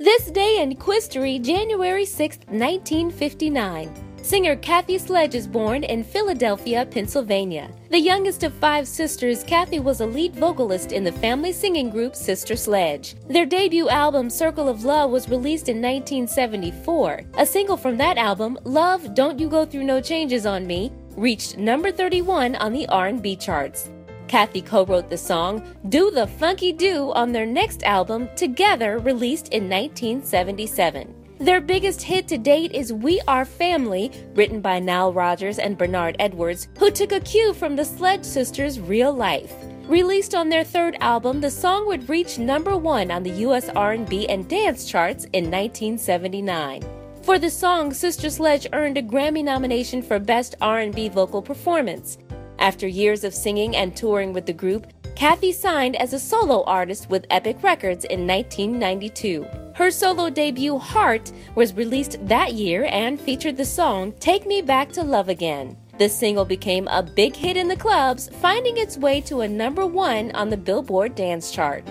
This day in Quistory, January 6, 1959. Singer Kathy Sledge is born in Philadelphia, Pennsylvania. The youngest of five sisters, Kathy was a lead vocalist in the family singing group Sister Sledge. Their debut album, Circle of Love, was released in 1974. A single from that album, Love, Don't You Go Through No Changes on Me, reached number 31 on the R&B charts. Kathy co-wrote the song Do the Funky Do on their next album, Together, released in 1977. Their biggest hit to date is We Are Family, written by Nile Rodgers and Bernard Edwards, who took a cue from the Sledge Sisters' real life. Released on their third album, the song would reach number 1 on the US R&B and dance charts in 1979. For the song, Sister Sledge earned a Grammy nomination for Best R&B Vocal Performance. After years of singing and touring with the group, Kathy signed as a solo artist with Epic Records in 1992. Her solo debut, Heart, was released that year and featured the song Take Me Back to Love Again. The single became a big hit in the clubs, finding its way to a number one on the Billboard Dance Chart.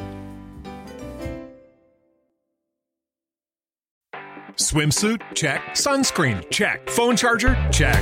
Swimsuit? Check. Sunscreen? Check. Phone charger? Check.